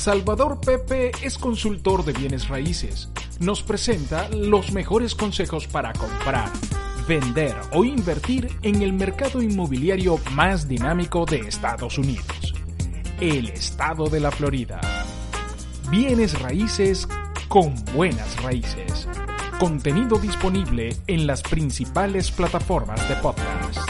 Salvador Pepe es consultor de bienes raíces. Nos presenta los mejores consejos para comprar, vender o invertir en el mercado inmobiliario más dinámico de Estados Unidos, el estado de la Florida. Bienes raíces con buenas raíces. Contenido disponible en las principales plataformas de podcast.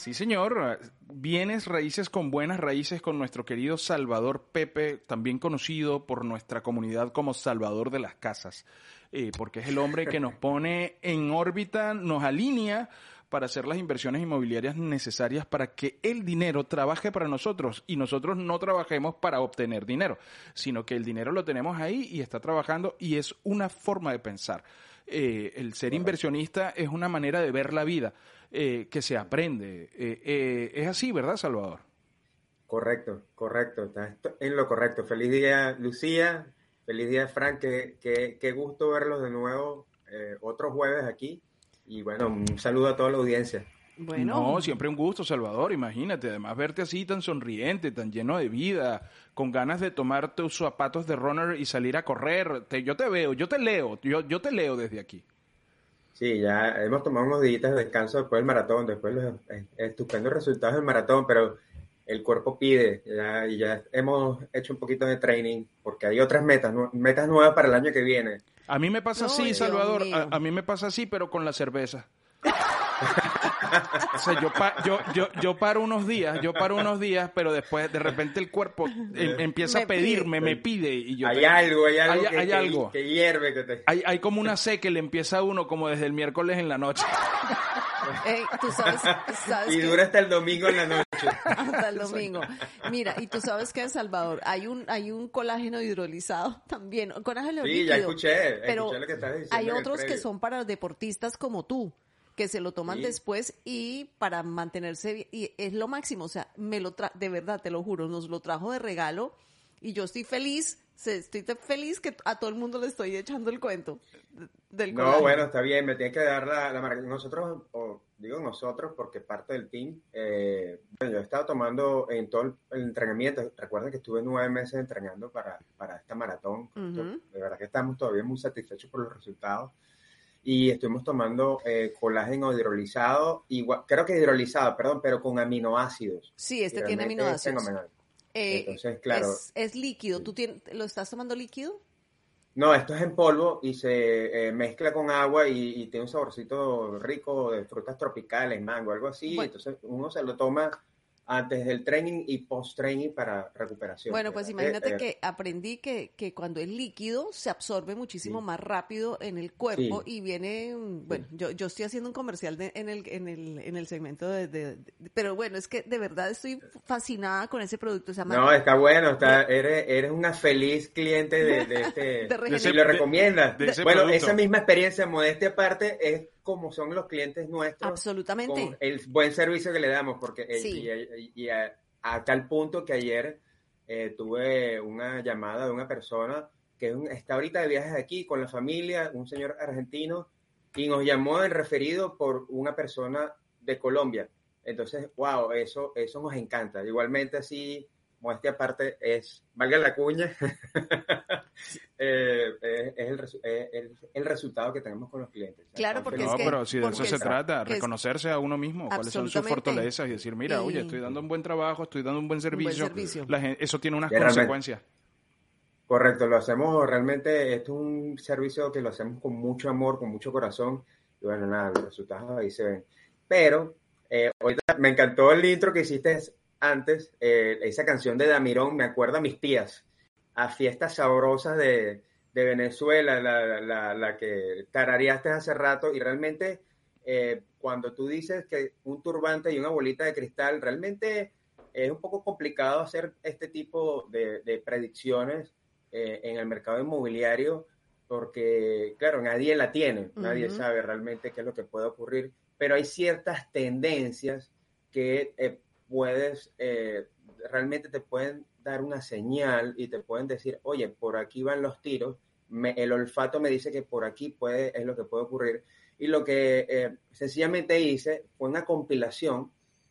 Sí, señor. Bienes raíces con buenas raíces con nuestro querido Salvador Pepe, también conocido por nuestra comunidad como Salvador de las Casas, eh, porque es el hombre que nos pone en órbita, nos alinea para hacer las inversiones inmobiliarias necesarias para que el dinero trabaje para nosotros y nosotros no trabajemos para obtener dinero, sino que el dinero lo tenemos ahí y está trabajando y es una forma de pensar. Eh, el ser inversionista es una manera de ver la vida. Eh, que se aprende. Eh, eh, es así, ¿verdad, Salvador? Correcto, correcto. en lo correcto. Feliz día, Lucía. Feliz día, Frank. Qué, qué, gusto verlos de nuevo otro jueves aquí. Y bueno, un saludo a toda la audiencia. Bueno. No, siempre un gusto, Salvador. Imagínate, además verte así tan sonriente, tan lleno de vida, con ganas de tomar tus zapatos de runner y salir a correr. yo te veo, yo te leo, yo, yo te leo desde aquí. Sí, ya hemos tomado unos días de descanso después del maratón, después de los estupendos resultados del maratón, pero el cuerpo pide ya, y ya hemos hecho un poquito de training porque hay otras metas, metas nuevas para el año que viene. A mí me pasa así, Salvador, a, mí me pasa así, pero con la cerveza. O sea, yo, yo, yo, yo, paro unos días, yo paro unos días, pero después de repente el cuerpo em, empieza a pedirme, me pide. Y yo hay algo, hay algo, hay, que, algo. que, hierve. Que te... hay, hay como una sed que le empieza a uno como desde el miércoles en la noche. tú sabes, y dura hasta el domingo en la noche. hasta el domingo. Mira, y tú sabes que en Salvador hay un hay un colágeno hidrolizado también, colágeno Sí, ya escuché, pero lo que estás diciendo hay otros que son para deportistas como tú que se lo toman después y para mantenerse y es lo máximo, o sea, me lo tra de verdad, te lo juro, nos lo trajo de regalo y yo estoy feliz, estoy feliz que a todo el mundo le estoy echando el cuento del No, bueno, está bien, me tiene que dar la, la marca. Nosotros, o digo nosotros porque parte del team, eh, bueno, yo he estado tomando en todo el, entrenamiento, recuerden que estuve nueve meses entrenando para, para esta maratón, de verdad que estamos todavía muy satisfechos por los resultados y estuvimos tomando eh, colágeno hidrolizado, igual, creo que hidrolizado, perdón, pero con aminoácidos. Sí, este tiene aminoácidos. Es fenomenal. Eh, Entonces, claro. Es, líquido. ¿Tú lo estás tomando líquido? No, esto es en polvo y se eh, mezcla con agua y, tiene un saborcito rico de frutas tropicales, mango, algo así. Entonces uno se lo toma antes del training y post-training para recuperación. Bueno, pues imagínate eh, que aprendí que, que, cuando es líquido se absorbe muchísimo más rápido en el cuerpo y viene, bueno, yo, yo estoy haciendo un comercial en, el, en, el, en el segmento de, Pero bueno, es que de verdad estoy fascinada con ese producto. no, está bueno, está, eres, eres una feliz cliente de, de este... de si lo recomiendas. bueno, esa misma experiencia, modestia aparte, es como son los clientes nuestros. Absolutamente. el buen servicio que le damos, porque eh, y, a, tal punto que ayer eh, tuve una llamada de una persona que está ahorita de viajes aquí con la familia, un señor argentino, y nos llamó en referido por una persona de Colombia. Entonces, wow, eso, eso nos encanta. Igualmente así modestia aparte, es, valga la cuña, eh, es, el, el, resultado que tenemos con los clientes. Claro, porque no, pero si de eso se trata, reconocerse a uno mismo, cuáles son sus fortalezas y decir, mira, oye, estoy dando un buen trabajo, estoy dando un buen servicio, eso tiene unas consecuencias. Correcto, lo hacemos realmente, esto es un servicio que lo hacemos con mucho amor, con mucho corazón, y bueno, nada, los resultados ahí se ven. Pero, eh, ahorita me encantó el intro que hiciste antes, eh, esa canción de Damirón me acuerda a mis tías, a fiestas sabrosas de, Venezuela, la, que tarareaste hace rato, y realmente eh, cuando tú dices que un turbante y una bolita de cristal, realmente es un poco complicado hacer este tipo de, predicciones eh, en el mercado inmobiliario, porque, claro, nadie la tiene, nadie sabe realmente qué es lo que puede ocurrir, pero hay ciertas tendencias que puedes, eh, realmente te pueden dar una señal y te pueden decir, oye, por aquí van los tiros, el olfato me dice que por aquí puede, es lo que puede ocurrir. Y lo que eh, sencillamente hice fue una compilación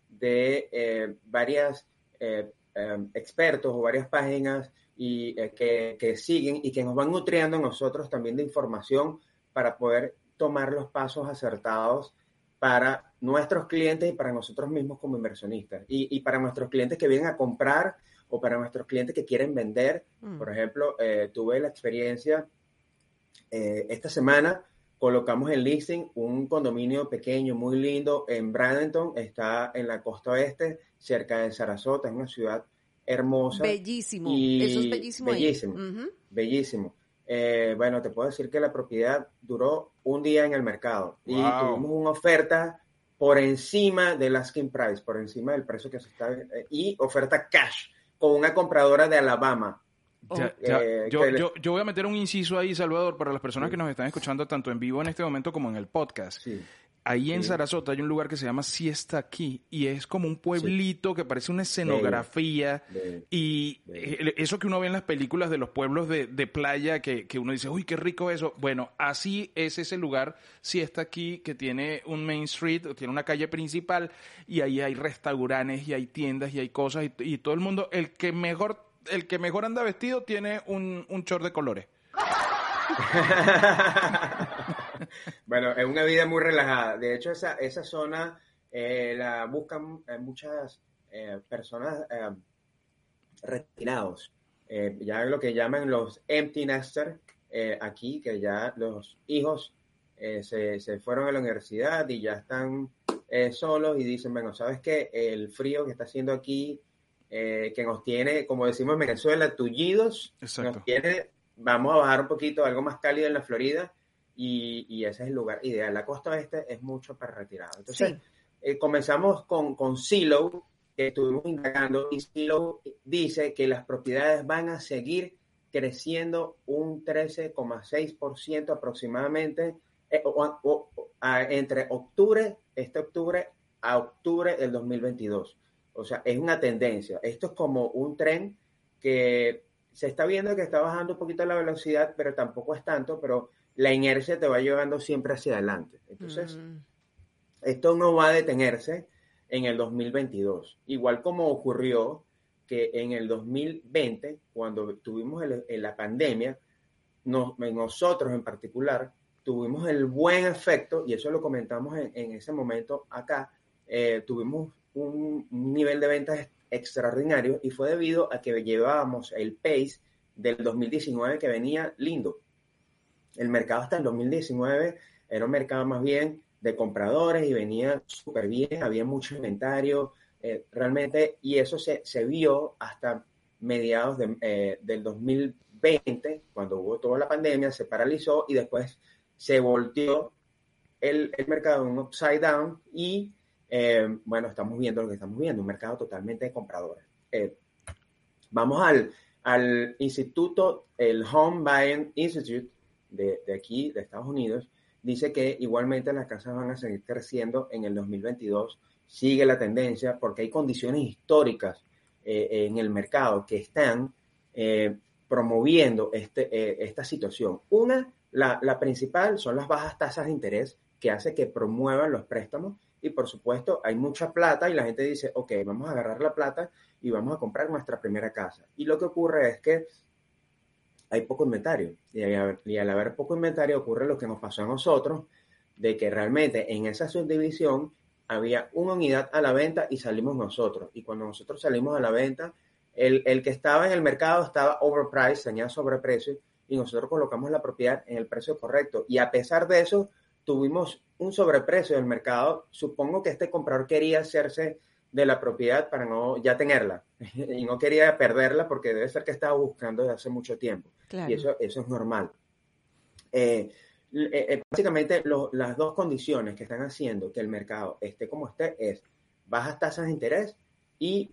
de eh, varias em, expertos o varias páginas y, eh, que, que, siguen y que nos van nutriendo a nosotros también de información para poder tomar los pasos acertados para nuestros clientes y para nosotros mismos como inversionistas. Y, y para nuestros clientes que vienen a comprar o para nuestros clientes que quieren vender. Mm. Por ejemplo, eh, tuve la experiencia eh, esta semana colocamos en listing un condominio pequeño, muy lindo, en Bradenton, está en la costa oeste, cerca de Sarasota, es una ciudad hermosa. Bellísimo, eso es bellísimo. Bellísimo, bellísimo. Eh, bueno, te puedo decir que la propiedad duró un día en el mercado y tuvimos una oferta por encima del asking price, por encima del precio que se está, eh, y oferta cash con una compradora de Alabama. Eh, yo, yo, voy a meter un inciso ahí, Salvador, para las personas que nos están escuchando tanto en vivo en este momento como en el podcast. Ahí en Sarasota hay un lugar que se llama Siesta Aquí y es como un pueblito que parece una escenografía y eso que uno ve en las películas de los pueblos de, playa que, que, uno dice, uy, qué rico eso. Bueno, así es ese lugar Siesta Aquí que tiene un Main Street, tiene una calle principal y ahí hay restaurantes y hay tiendas y hay cosas y, y todo el mundo, el que mejor el que mejor anda vestido tiene un, un short de colores. bueno, es una vida muy relajada. De hecho, esa, esa zona eh, la buscan eh, muchas eh, personas retirados. ya lo que llaman los empty nester aquí, que ya los hijos se, se, fueron a la universidad y ya están solos y dicen, bueno, ¿sabes qué? El frío que está haciendo aquí eh, que nos tiene, como decimos en Venezuela, tullidos, nos tiene, vamos a bajar un poquito, algo más cálido en la Florida, y, y ese es el lugar ideal. La costa oeste es mucho para retirado. Entonces, eh, comenzamos con, con Silo, que estuvimos indagando, y Silo dice que las propiedades van a seguir creciendo un 13,6% aproximadamente eh, entre octubre, este octubre, a octubre del 2022. O sea, es una tendencia. Esto es como un tren que se está viendo que está bajando un poquito la velocidad, pero tampoco es tanto, pero la inercia te va llevando siempre hacia adelante. Entonces, mm. esto no va a detenerse en el 2022. Igual como ocurrió que en el 2020, cuando tuvimos la pandemia, nosotros en particular tuvimos el buen efecto, y eso lo comentamos en, ese momento acá, eh, tuvimos un, nivel de ventas extraordinario y fue debido a que llevábamos el pace del 2019 que venía lindo. El mercado hasta el 2019 era un mercado más bien de compradores y venía súper bien, había mucho inventario, eh, realmente, y eso se, se, vio hasta mediados de, eh, del 2020, cuando hubo toda la pandemia, se paralizó y después se volteó el, el mercado en un upside down y eh, bueno, estamos viendo lo que estamos viendo, un mercado totalmente de compradores. Eh, vamos al, al, instituto, el Home Buying Institute de, aquí, de Estados Unidos, dice que igualmente las casas van a seguir creciendo en el 2022. Sigue la tendencia porque hay condiciones históricas eh, en el mercado que están promoviendo este, esta situación. Una, la, la principal son las bajas tasas de interés que hace que promuevan los préstamos y por supuesto hay mucha plata y la gente dice, ok, vamos a agarrar la plata y vamos a comprar nuestra primera casa. Y lo que ocurre es que hay poco inventario y, al haber poco inventario ocurre lo que nos pasó a nosotros, de que realmente en esa subdivisión había una unidad a la venta y salimos nosotros. Y cuando nosotros salimos a la venta, el, el que estaba en el mercado estaba overpriced, tenía sobreprecio, y nosotros colocamos la propiedad en el precio correcto. Y a pesar de eso, tuvimos un sobreprecio del mercado. Supongo que este comprador quería hacerse de la propiedad para no ya tenerla y no quería perderla porque debe ser que estaba buscando desde hace mucho tiempo. Y eso, eso es normal. Eh, eh, eh, básicamente las dos condiciones que están haciendo que el mercado esté como esté es bajas tasas de interés y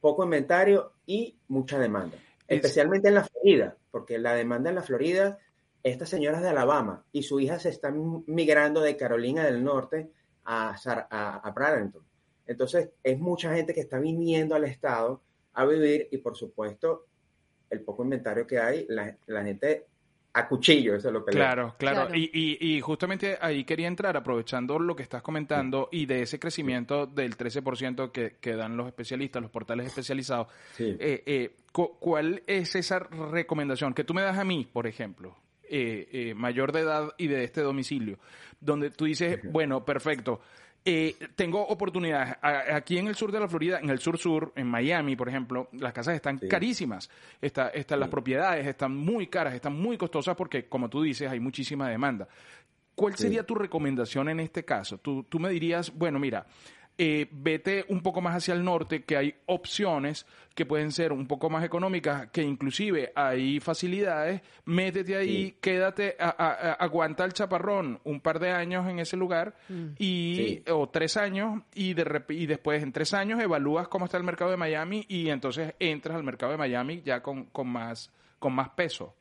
poco inventario y mucha demanda. Especialmente en la Florida, porque la demanda en la Florida estas señoras de Alabama y su hija se están migrando de Carolina del Norte a, a, Bradenton. Entonces, es mucha gente que está viniendo al estado a vivir y, por supuesto, el poco inventario que hay, la, gente a cuchillo, eso es lo que Claro, claro. Y, y, y, justamente ahí quería entrar, aprovechando lo que estás comentando y de ese crecimiento del 13% que, que dan los especialistas, los portales especializados. Eh, eh, ¿Cuál es esa recomendación que tú me das a mí, por ejemplo? Eh, mayor de edad y de este domicilio, donde tú dices, bueno, perfecto, eh, tengo oportunidades. Aquí en el sur de la Florida, en el sur-sur, en Miami, por ejemplo, las casas están carísimas. están Las propiedades están muy caras, están muy costosas porque, como tú dices, hay muchísima demanda. ¿Cuál sería tu recomendación en este caso? Tú, tú me dirías, bueno, mira, eh, vete un poco más hacia el norte, que hay opciones que pueden ser un poco más económicas, que inclusive hay facilidades, métete ahí, quédate, aguanta el chaparrón un par de años en ese lugar, mm. y, o tres años, y, de, y después en tres años evalúas cómo está el mercado de Miami y entonces entras al mercado de Miami ya con, con, más, con más peso.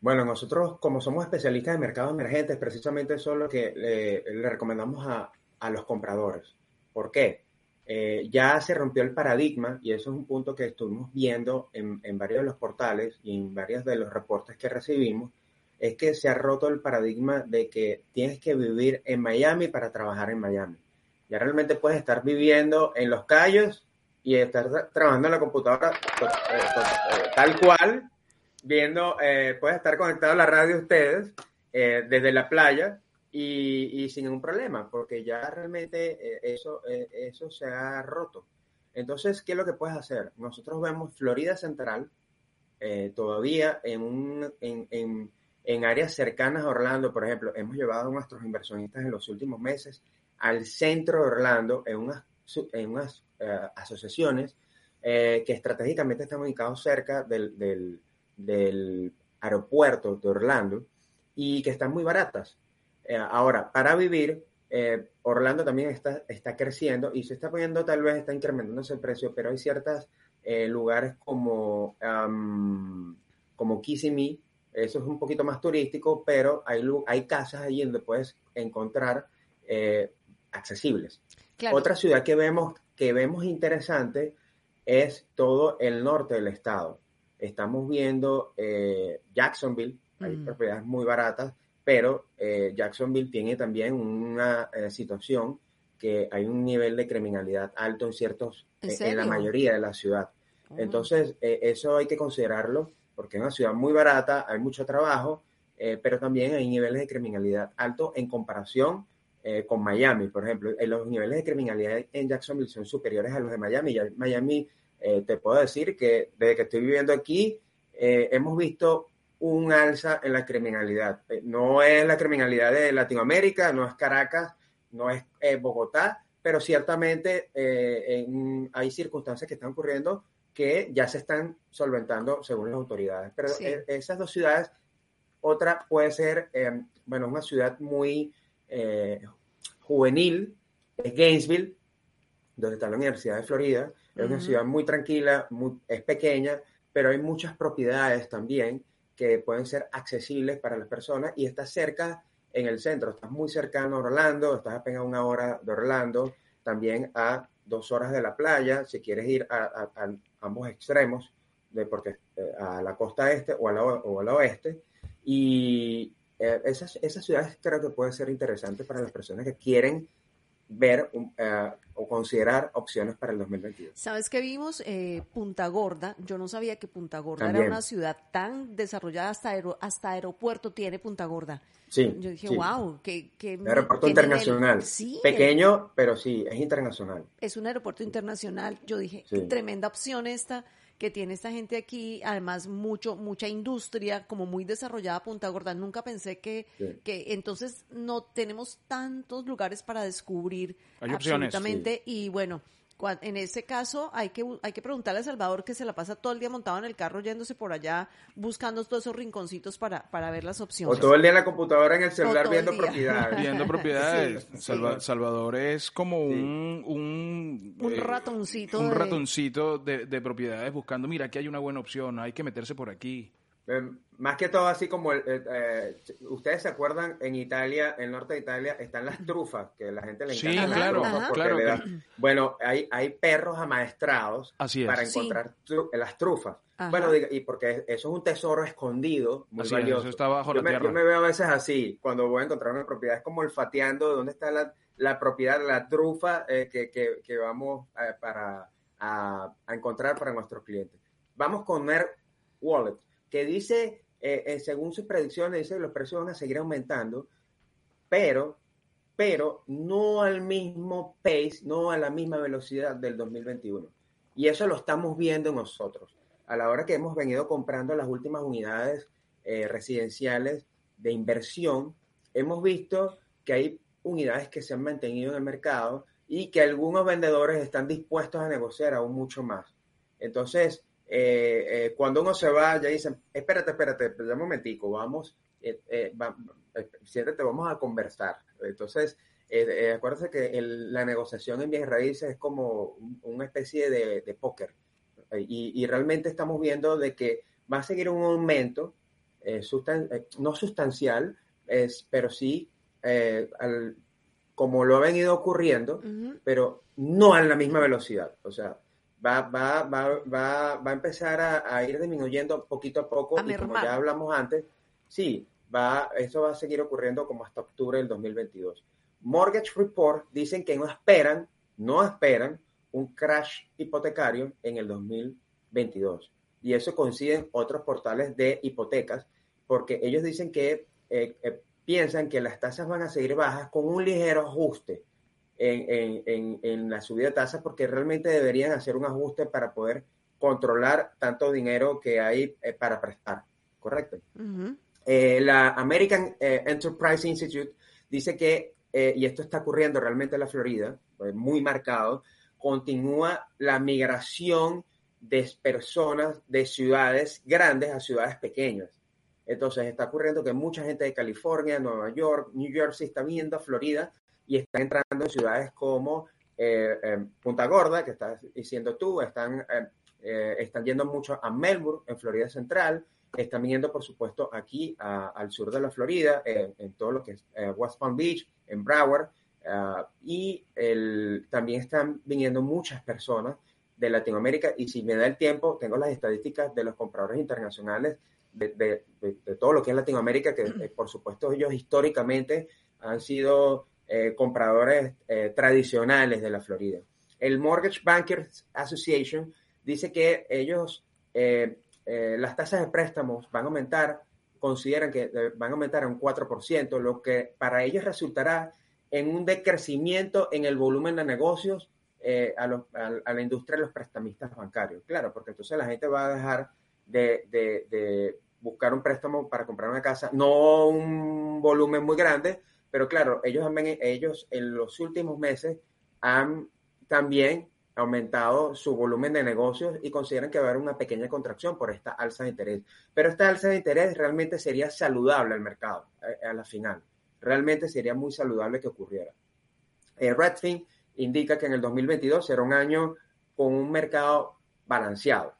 Bueno, nosotros como somos especialistas en mercados emergentes, precisamente eso es lo que le, recomendamos a, a los compradores. ¿Por qué? Eh, ya se rompió el paradigma y eso es un punto que estuvimos viendo en, varios de los portales y en varios de los reportes que recibimos, es que se ha roto el paradigma de que tienes que vivir en Miami para trabajar en Miami. Ya realmente puedes estar viviendo en Los Cayos y estar trabajando en la computadora eh, eh, tal cual, viendo, puedes estar conectado a la radio ustedes desde la playa y, sin ningún problema, porque ya realmente eh, eso, eh, eso se ha roto. Entonces, ¿qué es lo que puedes hacer? Nosotros vemos Florida Central eh, todavía en, un, en, en, en, áreas cercanas a Orlando, por ejemplo, hemos llevado a nuestros inversionistas en los últimos meses al centro de Orlando en unas, en unas asociaciones que estratégicamente están ubicados cerca del, del, del aeropuerto de Orlando y que están muy baratas. Eh, ahora, para vivir, eh, Orlando también está, está creciendo y se está poniendo, tal vez está incrementándose el precio, pero hay ciertos eh, lugares como, como Kissimmee, eso es un poquito más turístico, pero hay, hay casas allí donde puedes encontrar accesibles. Otra ciudad que vemos, que vemos interesante es todo el norte del estado. Estamos viendo Jacksonville, hay mm. propiedades muy baratas, pero eh, Jacksonville tiene también una eh, situación que hay un nivel de criminalidad alto en ciertos, ¿En, eh, la mayoría de la ciudad. Oh. Entonces, eso hay que considerarlo porque es una ciudad muy barata, hay mucho trabajo, pero también hay niveles de criminalidad alto en comparación con Miami, por ejemplo. los niveles de criminalidad en Jacksonville son superiores a los de Miami. Ya Miami, te puedo decir que desde que estoy viviendo aquí, hemos visto un alza en la criminalidad. Eh, no es la criminalidad de Latinoamérica, no es Caracas, no es eh, Bogotá, pero ciertamente eh, hay circunstancias que están ocurriendo que ya se están solventando según las autoridades. Pero esas dos ciudades, otra puede ser, bueno, una ciudad muy juvenil, es Gainesville, donde está la Universidad de Florida, es una ciudad muy tranquila, muy, es pequeña, pero hay muchas propiedades también que pueden ser accesibles para las personas y estás cerca en el centro, estás muy cercano a Orlando, estás apenas una hora de Orlando, también a dos horas de la playa, si quieres ir a, ambos extremos, de, porque, eh, a la costa este o, a la, oeste, y eh, esas, esas ciudades creo que pueden ser interesantes para las personas que quieren ver uh, o considerar opciones para el 2022. ¿Sabes qué vimos? Eh, Punta Gorda. Yo no sabía que Punta Gorda era una ciudad tan desarrollada, hasta, hasta aeropuerto tiene Punta Gorda. Sí. Yo dije, wow, que... aeropuerto internacional. Sí, Pequeño, pero sí, es internacional. Es un aeropuerto internacional. Yo dije, tremenda opción esta que tiene esta gente aquí, además mucho, mucha industria, como muy desarrollada Punta Gorda. Nunca pensé que, que entonces no tenemos tantos lugares para descubrir absolutamente. Y bueno, en ese caso hay que hay que preguntarle a Salvador que se la pasa todo el día montado en el carro yéndose por allá buscando todos esos rinconcitos para, para ver las opciones. O todo el día en la computadora en el celular viendo propiedades. Viendo propiedades. Salvador es como un un, un eh, ratoncito un de... ratoncito de, de propiedades buscando, mira, aquí hay una buena opción, hay que meterse por aquí. Em, más que todo, así como eh, ustedes se acuerdan, en Italia, en el norte de Italia, están las trufas, que la gente le encanta. Sí, claro, claro. bueno, hay, hay perros amaestrados para encontrar las trufas. Bueno, y porque eso es un tesoro escondido, muy valioso. eso está bajo yo la me, Yo me veo a veces así, cuando voy a encontrar una propiedad, es como olfateando de dónde está la, la propiedad, la trufa eh, que, que, que, vamos eh, para, a, a, encontrar para nuestros clientes. Vamos con Mer Wallet, que dice, eh, según sus predicciones, dice que los precios van a seguir aumentando, pero, pero no al mismo pace, no a la misma velocidad del 2021. Y eso lo estamos viendo nosotros. A la hora que hemos venido comprando las últimas unidades residenciales de inversión, hemos visto que hay unidades que se han mantenido en el mercado y que algunos vendedores están dispuestos a negociar aún mucho más. Entonces, eh, eh, cuando uno se va, ya dicen, espérate, espérate, un momentico, vamos, eh, eh siéntate, vamos a conversar. Entonces, acuérdense que la negociación en bienes raíces es como una especie de, póker. Y, realmente estamos viendo de que va a seguir un aumento, no sustancial, es, pero sí eh, como lo ha venido ocurriendo, pero no a la misma velocidad. O sea, va, va, va, va, va a empezar a, ir disminuyendo poquito a poco. y como ya hablamos antes, sí, va, eso va a seguir ocurriendo como hasta octubre del 2022. Mortgage Report dicen que no esperan, no esperan un crash hipotecario en el 2022. Y eso coinciden otros portales de hipotecas, porque ellos dicen que eh, eh, piensan que las tasas van a seguir bajas con un ligero ajuste en, la subida de tasas porque realmente deberían hacer un ajuste para poder controlar tanto dinero que hay eh, para prestar, ¿correcto? Eh, la American eh, Enterprise Institute dice que, y esto está ocurriendo realmente en la Florida, muy marcado, continúa la migración de personas de ciudades grandes a ciudades pequeñas. Entonces está ocurriendo que mucha gente de California, Nueva York, New Jersey está viendo a Florida y están entrando en ciudades como eh, eh, Punta Gorda, que estás diciendo tú, están, eh, están yendo mucho a Melbourne, en Florida Central, están viniendo, por supuesto, aquí al sur de la Florida, en todo lo que es West Palm Beach, en Broward, y el, también están viniendo muchas personas de Latinoamérica, y si me da el tiempo, tengo las estadísticas de los compradores internacionales de, todo lo que es Latinoamérica, que por supuesto ellos históricamente han sido eh, compradores eh, tradicionales de la Florida. El Mortgage Bankers Association dice que ellos, las tasas de préstamos van a aumentar, consideran que van a aumentar a un 4%, lo que para ellos resultará en un decrecimiento en el volumen de negocios a, la industria de los prestamistas bancarios. Claro, porque entonces la gente va a dejar de, buscar un préstamo para comprar una casa, no un volumen muy grande, pero claro, ellos, ellos en los últimos meses han también aumentado su volumen de negocios y consideran que va a haber una pequeña contracción por esta alza de interés. Pero esta alza de interés realmente sería saludable al mercado eh, a, la final. Realmente sería muy saludable que ocurriera. Eh, Redfin indica que en el 2022 será un año con un mercado balanceado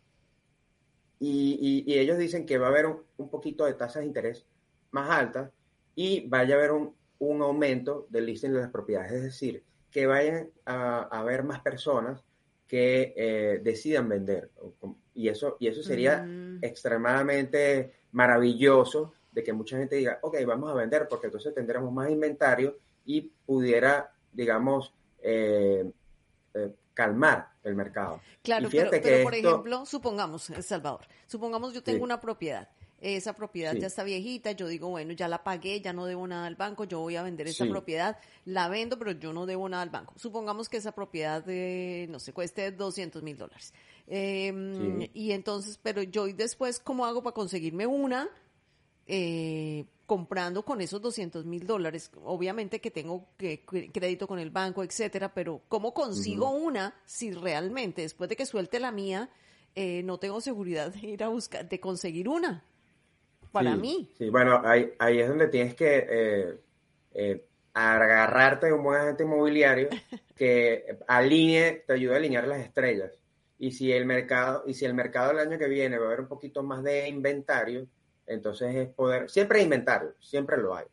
y, ellos dicen que va a haber un, poquito de tasas de interés más altas y vaya a haber un, aumento del listing de las propiedades, es decir, que vayan a, haber más personas que eh, decidan vender. Y eso, y eso sería extremadamente maravilloso de que mucha gente diga, ok, vamos a vender porque entonces tendremos más inventario y pudiera, digamos, eh, eh, calmar el mercado. Claro, pero, por ejemplo, supongamos, Salvador, supongamos yo tengo una propiedad, esa propiedad ya está viejita, yo digo, bueno, ya la pagué, ya no debo nada al banco, yo voy a vender esa propiedad, la vendo, pero yo no debo nada al banco. Supongamos que esa propiedad, de, no sé, cueste 200 mil dólares. Em, y entonces, pero yo después, ¿cómo hago para conseguirme una? Eh, comprando con esos 200 mil dólares. Obviamente que tengo que, crédito con el banco, etcétera, pero ¿cómo consigo una si realmente después de que suelte la mía eh, no tengo seguridad de ir a buscar, de conseguir una? Para mí. Sí, bueno, ahí, ahí es donde tienes que eh, eh, agarrarte de un buen agente inmobiliario que alinee, te ayude a alinear las estrellas Y si el mercado, y si el mercado el año que viene va a haber un poquito más de inventario, entonces es poder, siempre hay inventario, siempre lo hay.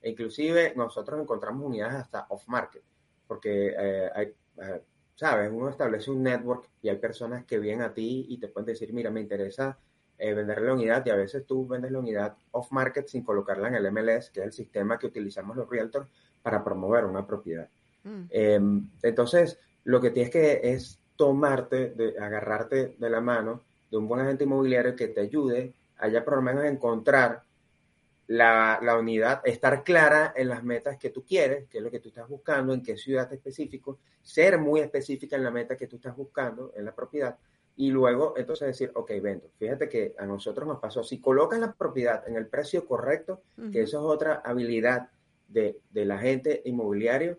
E inclusive nosotros encontramos unidades hasta off-market, porque eh, hay, eh, sabes, uno establece un network y hay personas que vienen a ti y te pueden decir, mira, me interesa eh, vender la unidad y a veces tú vendes la unidad off-market sin colocarla en el MLS, que es el sistema que utilizamos los realtors para promover una propiedad. Mm. Em, entonces, lo que tienes que es tomarte, de, agarrarte de la mano de un buen agente inmobiliario que te ayude a ya por lo menos encontrar la, la, unidad, estar clara en las metas que tú quieres, que es lo que tú estás buscando, en qué ciudad específico, ser muy específica en la meta que tú estás buscando en la propiedad y luego entonces decir, ok, vendo. Fíjate que a nosotros nos pasó, si colocas la propiedad en el precio correcto, que eso es otra habilidad de, del agente inmobiliario,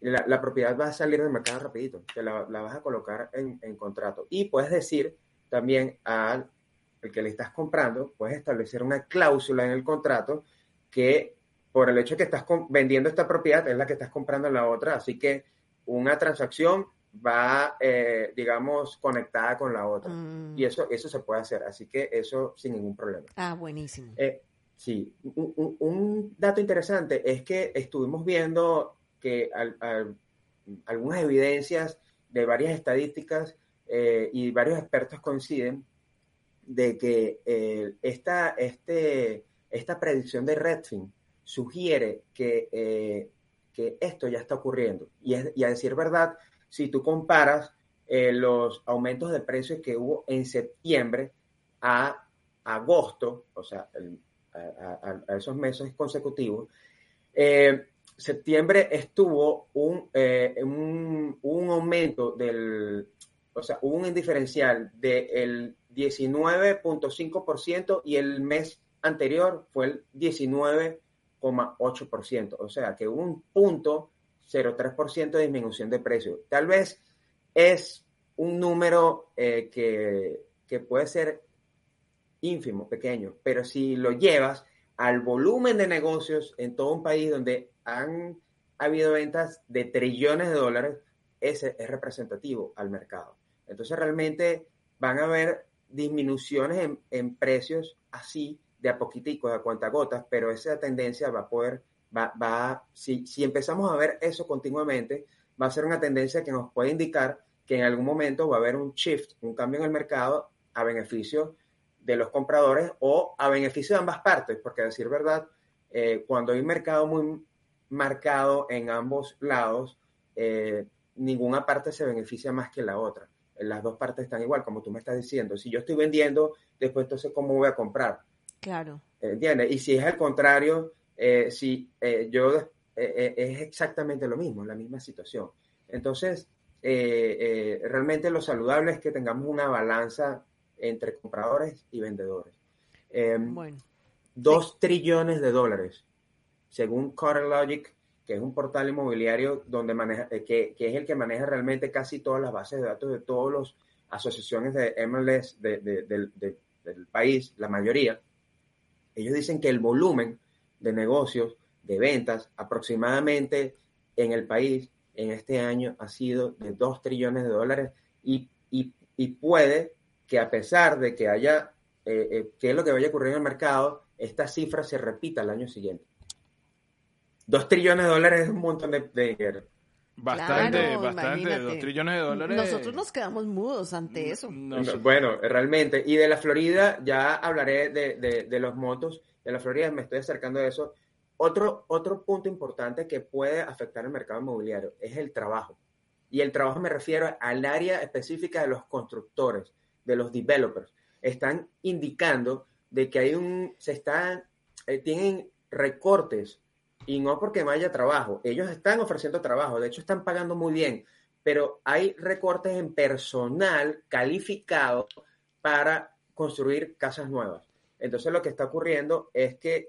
la, la, propiedad va a salir del mercado rapidito, te la, la vas a colocar en, en, contrato. Y puedes decir también al el que le estás comprando, puedes establecer una cláusula en el contrato que por el hecho de que estás vendiendo esta propiedad es la que estás comprando en la otra, así que una transacción va, eh, digamos, conectada con la otra. Mm. Y eso, eso se puede hacer, así que eso sin ningún problema. Ah, buenísimo. Eh, sí, un, un, dato interesante es que estuvimos viendo que algunas evidencias de varias estadísticas eh, y varios expertos coinciden de que esta, este, esta predicción de Redfin sugiere que, que esto ya está ocurriendo. Y, y, a decir verdad, si tú comparas eh, los aumentos de precios que hubo en septiembre a agosto, o sea, a, esos meses consecutivos, septiembre estuvo un, un, un, aumento del, o sea, hubo un diferencial del 19.5% y el mes anterior fue el 19,8%. O sea que hubo un punto 0,3% de disminución de precio. Tal vez es un número eh, que, que puede ser ínfimo, pequeño, pero si lo llevas al volumen de negocios en todo un país donde han habido ventas de trillones de dólares, ese es representativo al mercado. Entonces realmente van a haber disminuciones en, precios así, de a poquitico, de a cuentagotas, pero esa tendencia va a poder, va, va si, si empezamos a ver eso continuamente, va a ser una tendencia que nos puede indicar que en algún momento va a haber un shift, un cambio en el mercado a beneficio de los compradores o a beneficio de ambas partes, porque a decir verdad, eh, cuando hay un mercado muy marcado en ambos lados, eh, ninguna parte se beneficia más que la otra las dos partes están igual, como tú me estás diciendo. Si yo estoy vendiendo, después entonces, ¿cómo voy a comprar? Claro. ¿Entiendes? Y si es al contrario, eh, si eh, yo eh, es exactamente lo mismo, la misma situación. Entonces, realmente lo saludable es que tengamos una balanza entre compradores y vendedores. Em, bueno. Dos trillones de dólares, según Logic que es un portal inmobiliario donde maneja, que, que, es el que maneja realmente casi todas las bases de datos de todas las asociaciones de MLS de, de, del país, la mayoría. Ellos dicen que el volumen de negocios, de ventas, aproximadamente en el país en este año ha sido de 2 trillones de dólares y, y, puede que a pesar de que haya, eh, eh, que es lo que vaya a ocurrir en el mercado, esta cifra se repita el año siguiente. Dos trillones de dólares es un montón de, dinero. Bastante, bastante, dos trillones de dólares. Nosotros nos quedamos mudos ante eso. bueno, realmente. Y de la Florida, ya hablaré de, de, los montos. De la Florida me estoy acercando a eso. Otro, otro punto importante que puede afectar el mercado inmobiliario es el trabajo. Y el trabajo me refiero al área específica de los constructores, de los developers. Están indicando de que hay un, se están, eh, tienen recortes y no porque no haya trabajo. Ellos están ofreciendo trabajo, de hecho están pagando muy bien, pero hay recortes en personal calificado para construir casas nuevas. Entonces lo que está ocurriendo es que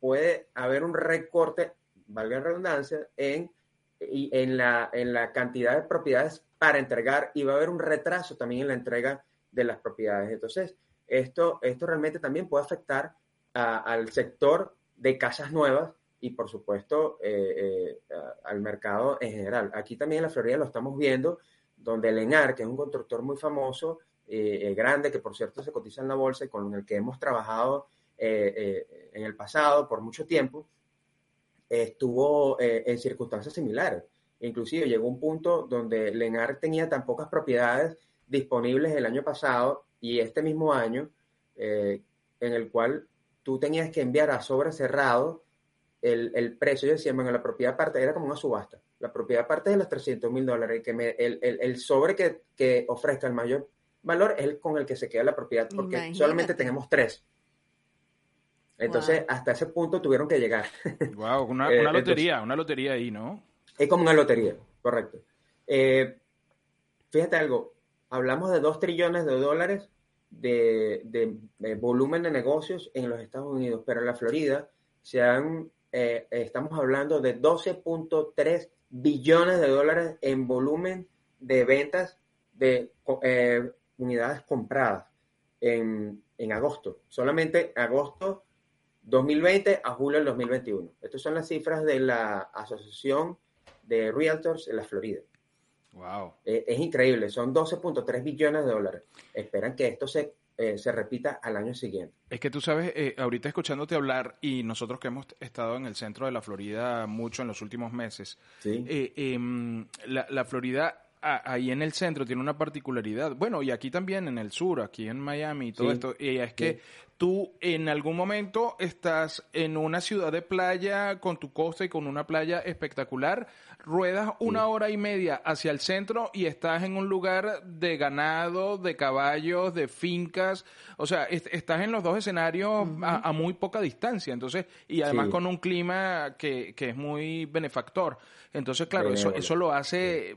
puede haber un recorte, valga la redundancia, en, en, la, en la cantidad de propiedades para entregar y va a haber un retraso también en la entrega de las propiedades. Entonces, esto, esto realmente también puede afectar al sector de casas nuevas y por supuesto eh, eh, al mercado en general. Aquí también en la Florida lo estamos viendo donde Lenar, que es un constructor muy famoso, eh, grande, que por cierto se cotiza en la bolsa y con el que hemos trabajado en el pasado por mucho tiempo, estuvo en circunstancias similares. Inclusive llegó un punto donde Lenar tenía tan pocas propiedades disponibles el año pasado y este mismo año, en el cual tú tenías que enviar a sobre cerrado el, el precio. Yo decía, bueno, la propiedad parte era como una subasta. La propiedad parte de los 300 mil dólares. Que me, el, el, el, sobre que, que, ofrezca el mayor valor es el con el que se queda la propiedad, porque Imagínate. solamente tenemos tres. Entonces, wow. hasta ese punto tuvieron que llegar. Wow, una, una eh, lotería, entonces, una lotería ahí, ¿no? Es como una lotería, correcto. Eh, fíjate algo, hablamos de 2 trillones de dólares de, de, de, volumen de negocios en los Estados Unidos, pero en la Florida se han, eh, estamos hablando de 12.3 billones de dólares en volumen de ventas de eh, unidades compradas en, en, agosto. Solamente agosto 2020 a julio del 2021. Estas son las cifras de la Asociación de Realtors en la Florida. Wow. Eh, es increíble, son 12.3 billones de dólares. Esperan que esto se, eh, se repita al año siguiente. Es que tú sabes, eh, ahorita escuchándote hablar y nosotros que hemos estado en el centro de la Florida mucho en los últimos meses, ¿Sí? Em, la, la Florida ahí en el centro tiene una particularidad. Bueno, y aquí también en el sur, aquí en Miami y todo sí, esto, y es que sí. tú en algún momento estás en una ciudad de playa con tu costa y con una playa espectacular, ruedas una hora y media hacia el centro y estás en un lugar de ganado, de caballos, de fincas, o sea, est estás en los dos escenarios uh -huh. a, a, muy poca distancia, entonces, y además con un clima que, que, es muy benefactor. Entonces, claro, eso, eso lo hace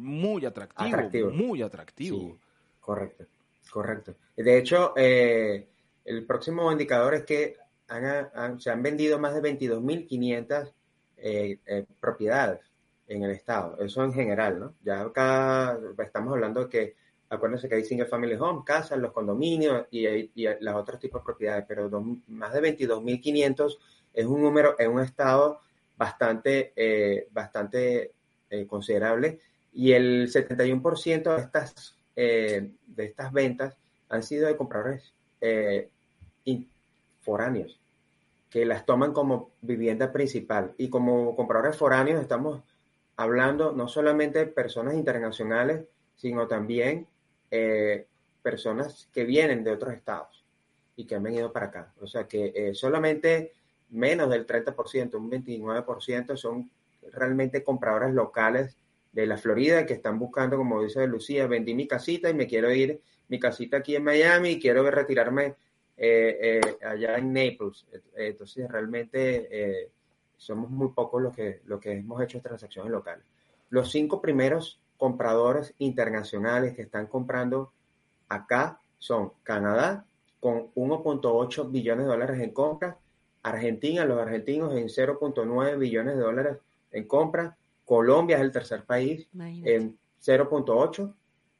muy atractivo, atractivo. muy atractivo. Sí, correcto, correcto. De hecho, eh, el próximo indicador es que han, han, se han vendido más de 22.500 eh, eh, propiedades en el estado. Eso en general, ¿no? Ya acá estamos hablando de que, acuérdense que hay single family home, casas, los condominios y, y, y las otros tipos de propiedades, pero dos, más de 22.500 es un número en un estado bastante, eh, bastante considerable y el 71% de estas, eh, de estas ventas han sido de compradores eh, foráneos, que las toman como vivienda principal. Y como compradores foráneos estamos hablando no solamente de personas internacionales, sino también eh, personas que vienen de otros estados y que han venido para acá. O sea que eh, solamente menos del 30%, un 29% son realmente compradores locales de la Florida que están buscando, como dice Lucía, vendí mi casita y me quiero ir, mi casita aquí en Miami y quiero retirarme eh, eh, allá en Naples. Entonces, realmente eh, somos muy pocos los que, los que hemos hecho transacciones locales. Los cinco primeros compradores internacionales que están comprando acá son Canadá, con 1.8 billones de dólares en compra, Argentina, los argentinos en 0.9 billones de dólares en compra, Colombia es el tercer país Imagínate. en 0.8,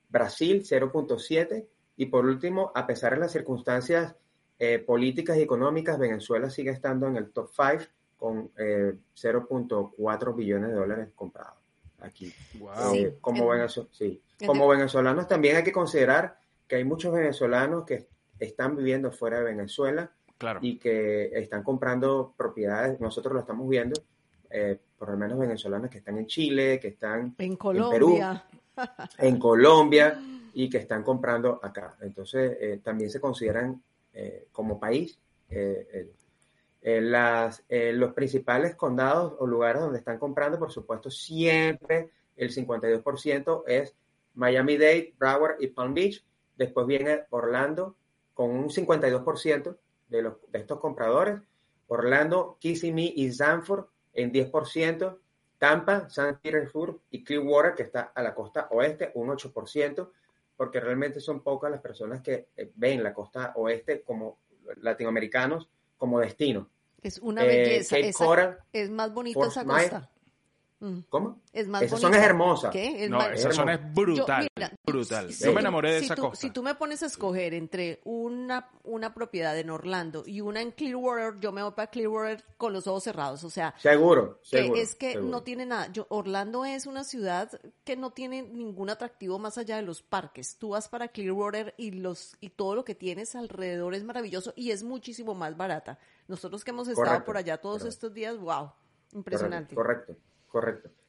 Brasil 0.7 y por último, a pesar de las circunstancias eh, políticas y económicas, Venezuela sigue estando en el top 5 con eh, 0.4 billones de dólares comprados aquí. Wow. Eh, como, venezol sí. como venezolanos también hay que considerar que hay muchos venezolanos que están viviendo fuera de Venezuela claro. y que están comprando propiedades, nosotros lo estamos viendo, eh, por lo menos venezolanos que están en Chile, que están en, Colombia. en Perú, en Colombia y que están comprando acá. Entonces, eh, también se consideran eh, como país eh, eh, las, los principales condados o lugares donde están comprando, por supuesto, siempre el 52% es Miami-Dade, Broward y Palm Beach. Después viene Orlando con un 52% de, los, de estos compradores. Orlando, Kissimmee y Sanford en 10%, Tampa, San Petersburg y Clearwater, que está a la costa oeste, un 8%, porque realmente son pocas las personas que eh, ven la costa oeste como latinoamericanos como destino. Es una belleza. Eh, esa, Coral, es más bonita esa costa. ¿Cómo? Es más esa zona es hermosa. ¿Qué? no, esa zona es brutal. Yo, brutal. yo me enamoré de esa tú, costa. Si tú me pones a escoger entre una, una propiedad en Orlando y una en Clearwater, yo me voy para Clearwater con los ojos cerrados. O sea, seguro. Que es que no tiene nada. Yo, Orlando es una ciudad que no tiene ningún atractivo más allá de los parques. Tú vas para Clearwater y los y todo lo que tienes alrededor es maravilloso y es muchísimo más barata. Nosotros que hemos estado por allá todos estos días, wow, impresionante. correcto. correcto.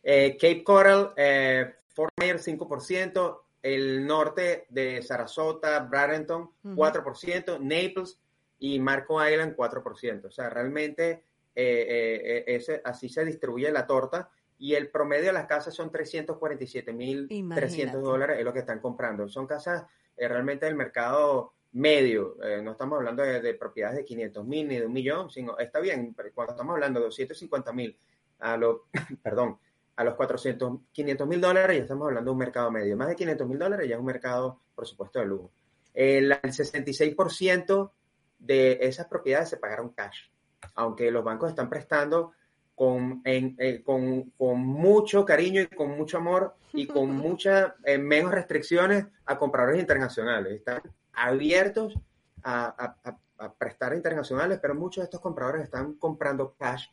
Eh, Cape Coral, eh, Fort Myers 5%, el norte de Sarasota, Bradenton 4%, Naples y Marco Island 4%. O sea, realmente eh, ese, así se distribuye la torta. Y el promedio de las casas son 347.300 dólares, es lo que están comprando. Son casas realmente del mercado medio, no estamos hablando de, propiedades de 500 mil ni de un millón, sino está bien, cuando estamos hablando de 250 mil a lo, perdón, a los 400, 500 mil dólares ya estamos hablando de un mercado medio. Más de 500 mil dólares ya es un mercado, por supuesto, de lujo. El, 66% de esas propiedades se pagaron cash, aunque los bancos están prestando con, eh, con, con, mucho cariño y con mucho amor y con muchas eh, menos restricciones a compradores internacionales. Están abiertos a, a, a prestar internacionales, pero muchos de estos compradores están comprando cash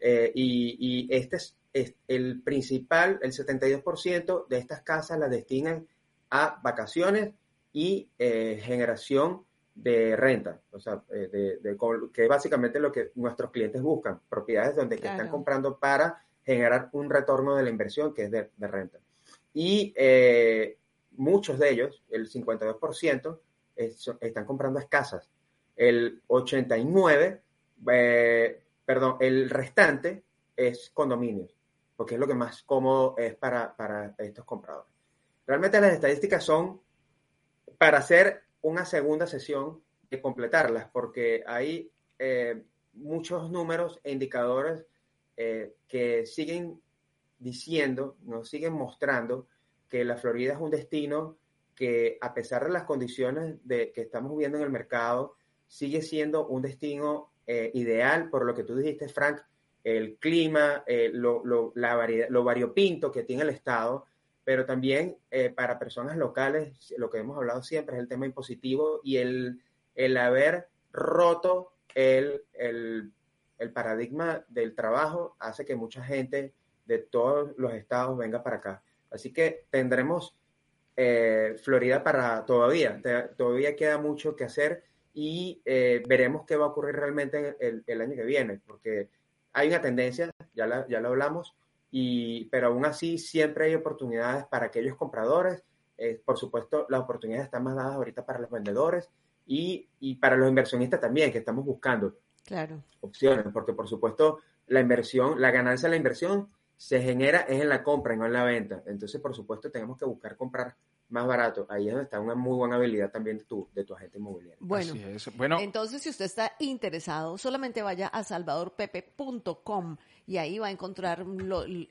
eh, y, este es, el principal, el 72% de estas casas las destinan a vacaciones y eh, generación de renta, o sea, eh, de, que es básicamente lo que nuestros clientes buscan, propiedades donde están comprando para generar un retorno de la inversión que es de, renta. Y muchos de ellos, el 52%, están comprando escasas. El 89% perdón, el restante es condominios, porque es lo que más cómodo es para, estos compradores. Realmente las estadísticas son para hacer una segunda sesión y completarlas, porque hay eh, muchos números e indicadores eh, que siguen diciendo, nos siguen mostrando que la Florida es un destino que a pesar de las condiciones de, que estamos viendo en el mercado, sigue siendo un destino eh, ideal por lo que tú dijiste, Frank, el clima, eh, lo, lo, la variedad, lo variopinto que tiene el Estado, pero también eh, para personas locales, lo que hemos hablado siempre es el tema impositivo y el, el haber roto el, el, el paradigma del trabajo hace que mucha gente de todos los estados venga para acá. Así que tendremos Florida para todavía, todavía queda mucho que hacer y eh, veremos qué va a ocurrir realmente el, el, año que viene, porque hay una tendencia, ya, la, ya lo hablamos, y, pero aún así siempre hay oportunidades para aquellos compradores. Eh, por supuesto, las oportunidades están más dadas ahorita para los vendedores y, y para los inversionistas también, que estamos buscando claro. opciones, porque por supuesto la inversión, la ganancia de la inversión se genera es en la compra no en la venta. Entonces, por supuesto, tenemos que buscar comprar más barato. Ahí es donde está una muy buena habilidad también de tu, de tu agente inmobiliario. Bueno, bueno, entonces si usted está interesado, solamente vaya a salvadorpepe.com y ahí va a encontrar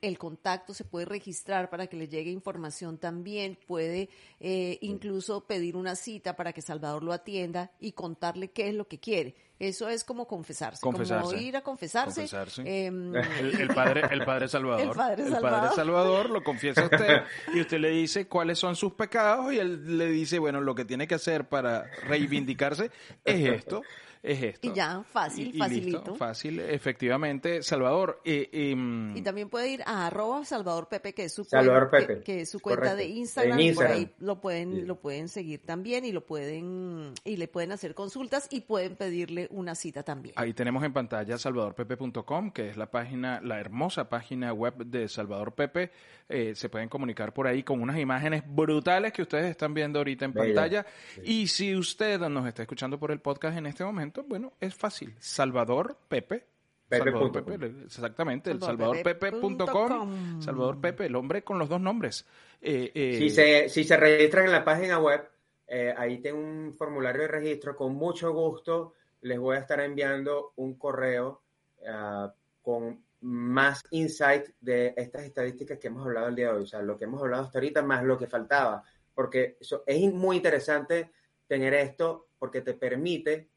el contacto, se puede registrar para que le llegue información también, puede eh, incluso pedir una cita para que Salvador lo atienda y contarle qué es lo que quiere. Eso es como confesarse, como ir a confesarse. Em, el, padre, el padre Salvador. El padre Salvador. lo confiesa a usted y usted le dice cuáles son sus pecados y él le dice, bueno, lo que tiene que hacer para reivindicarse es esto es esto. Y ya, fácil, facilito. fácil, efectivamente. Salvador. Eh, em, y también puede ir a arroba Salvador Pepe, que es su, cuenta, Que, es su cuenta de Instagram, Por ahí lo pueden, lo pueden seguir también y lo pueden, y le pueden hacer consultas y pueden pedirle una cita también. Ahí tenemos en pantalla salvadorpepe.com, que es la página, la hermosa página web de Salvador Pepe. Eh, se pueden comunicar por ahí con unas imágenes brutales que ustedes están viendo ahorita en pantalla. Y si usted nos está escuchando por el podcast en este momento, bueno, es fácil. Salvador Pepe. Salvador Pepe, exactamente, el salvadorpepe.com. Salvador Pepe, el hombre con los dos nombres. Eh, eh, si, se, si se registran en la página web, eh, ahí tengo un formulario de registro. Con mucho gusto les voy a estar enviando un correo ah, con más insight de estas estadísticas que hemos hablado el día de hoy. O sea, lo que hemos hablado hasta ahorita más lo que faltaba. Porque eso, es muy interesante tener esto porque te permite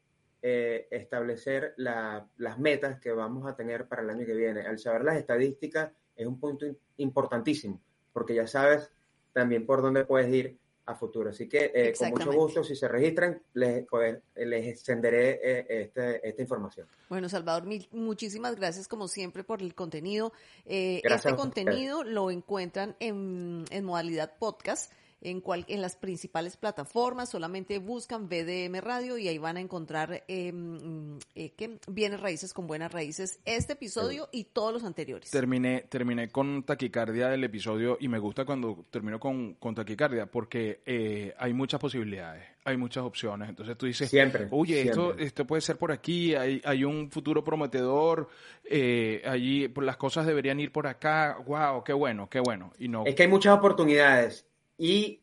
eh, establecer las metas que vamos a tener para el año que viene. Al saber las estadísticas es un punto importantísimo, porque ya sabes también por dónde puedes ir a futuro. Así que eh, con mucho gusto, si se registran, les, pues, les extenderé eh, este, esta información. Bueno, Salvador, muchísimas gracias como siempre por el contenido. Eh, este contenido lo encuentran en, en modalidad podcast en, cual, en las principales plataformas, solamente buscan BDM Radio y ahí van a encontrar em, eh, ¿qué? bienes raíces con buenas raíces, este episodio y todos los anteriores. Terminé, terminé con taquicardia del episodio y me gusta cuando termino con, con taquicardia porque eh, hay muchas posibilidades, hay muchas opciones. Entonces tú dices, siempre, oye, Esto, esto puede ser por aquí, hay, hay un futuro prometedor, eh, allí pues, las cosas deberían ir por acá, wow, qué bueno, qué bueno. Y no. Es que hay muchas oportunidades y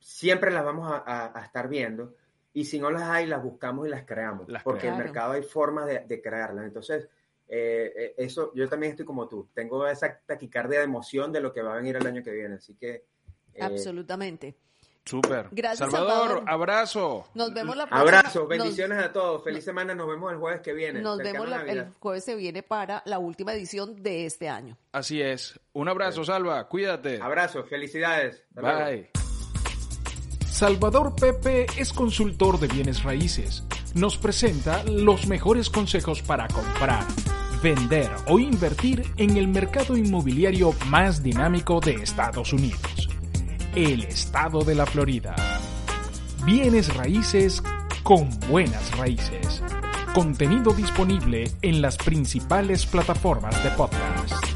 siempre las vamos a, estar viendo. Y si no las hay, las buscamos y las creamos, porque en el mercado hay formas de, crearlas. Entonces, eh, eh, eso, yo también estoy como tú, tengo esa taquicardia de emoción de lo que va a venir el año que viene, así que... Eh, Absolutamente. Súper. Gracias, Salvador, abrazo. Nos vemos la próxima. Abrazo, bendiciones a todos. Feliz semana, nos vemos el jueves que viene. Nos vemos el jueves que viene para la última edición de este año. Así es. Un abrazo, Salva. Cuídate. Abrazo, felicidades. Bye. Salvador Pepe es consultor de bienes raíces. Nos presenta los mejores consejos para comprar, vender o invertir en el mercado inmobiliario más dinámico de Estados Unidos, el estado de la Florida. Bienes raíces con buenas raíces. Contenido disponible en las principales plataformas de podcast.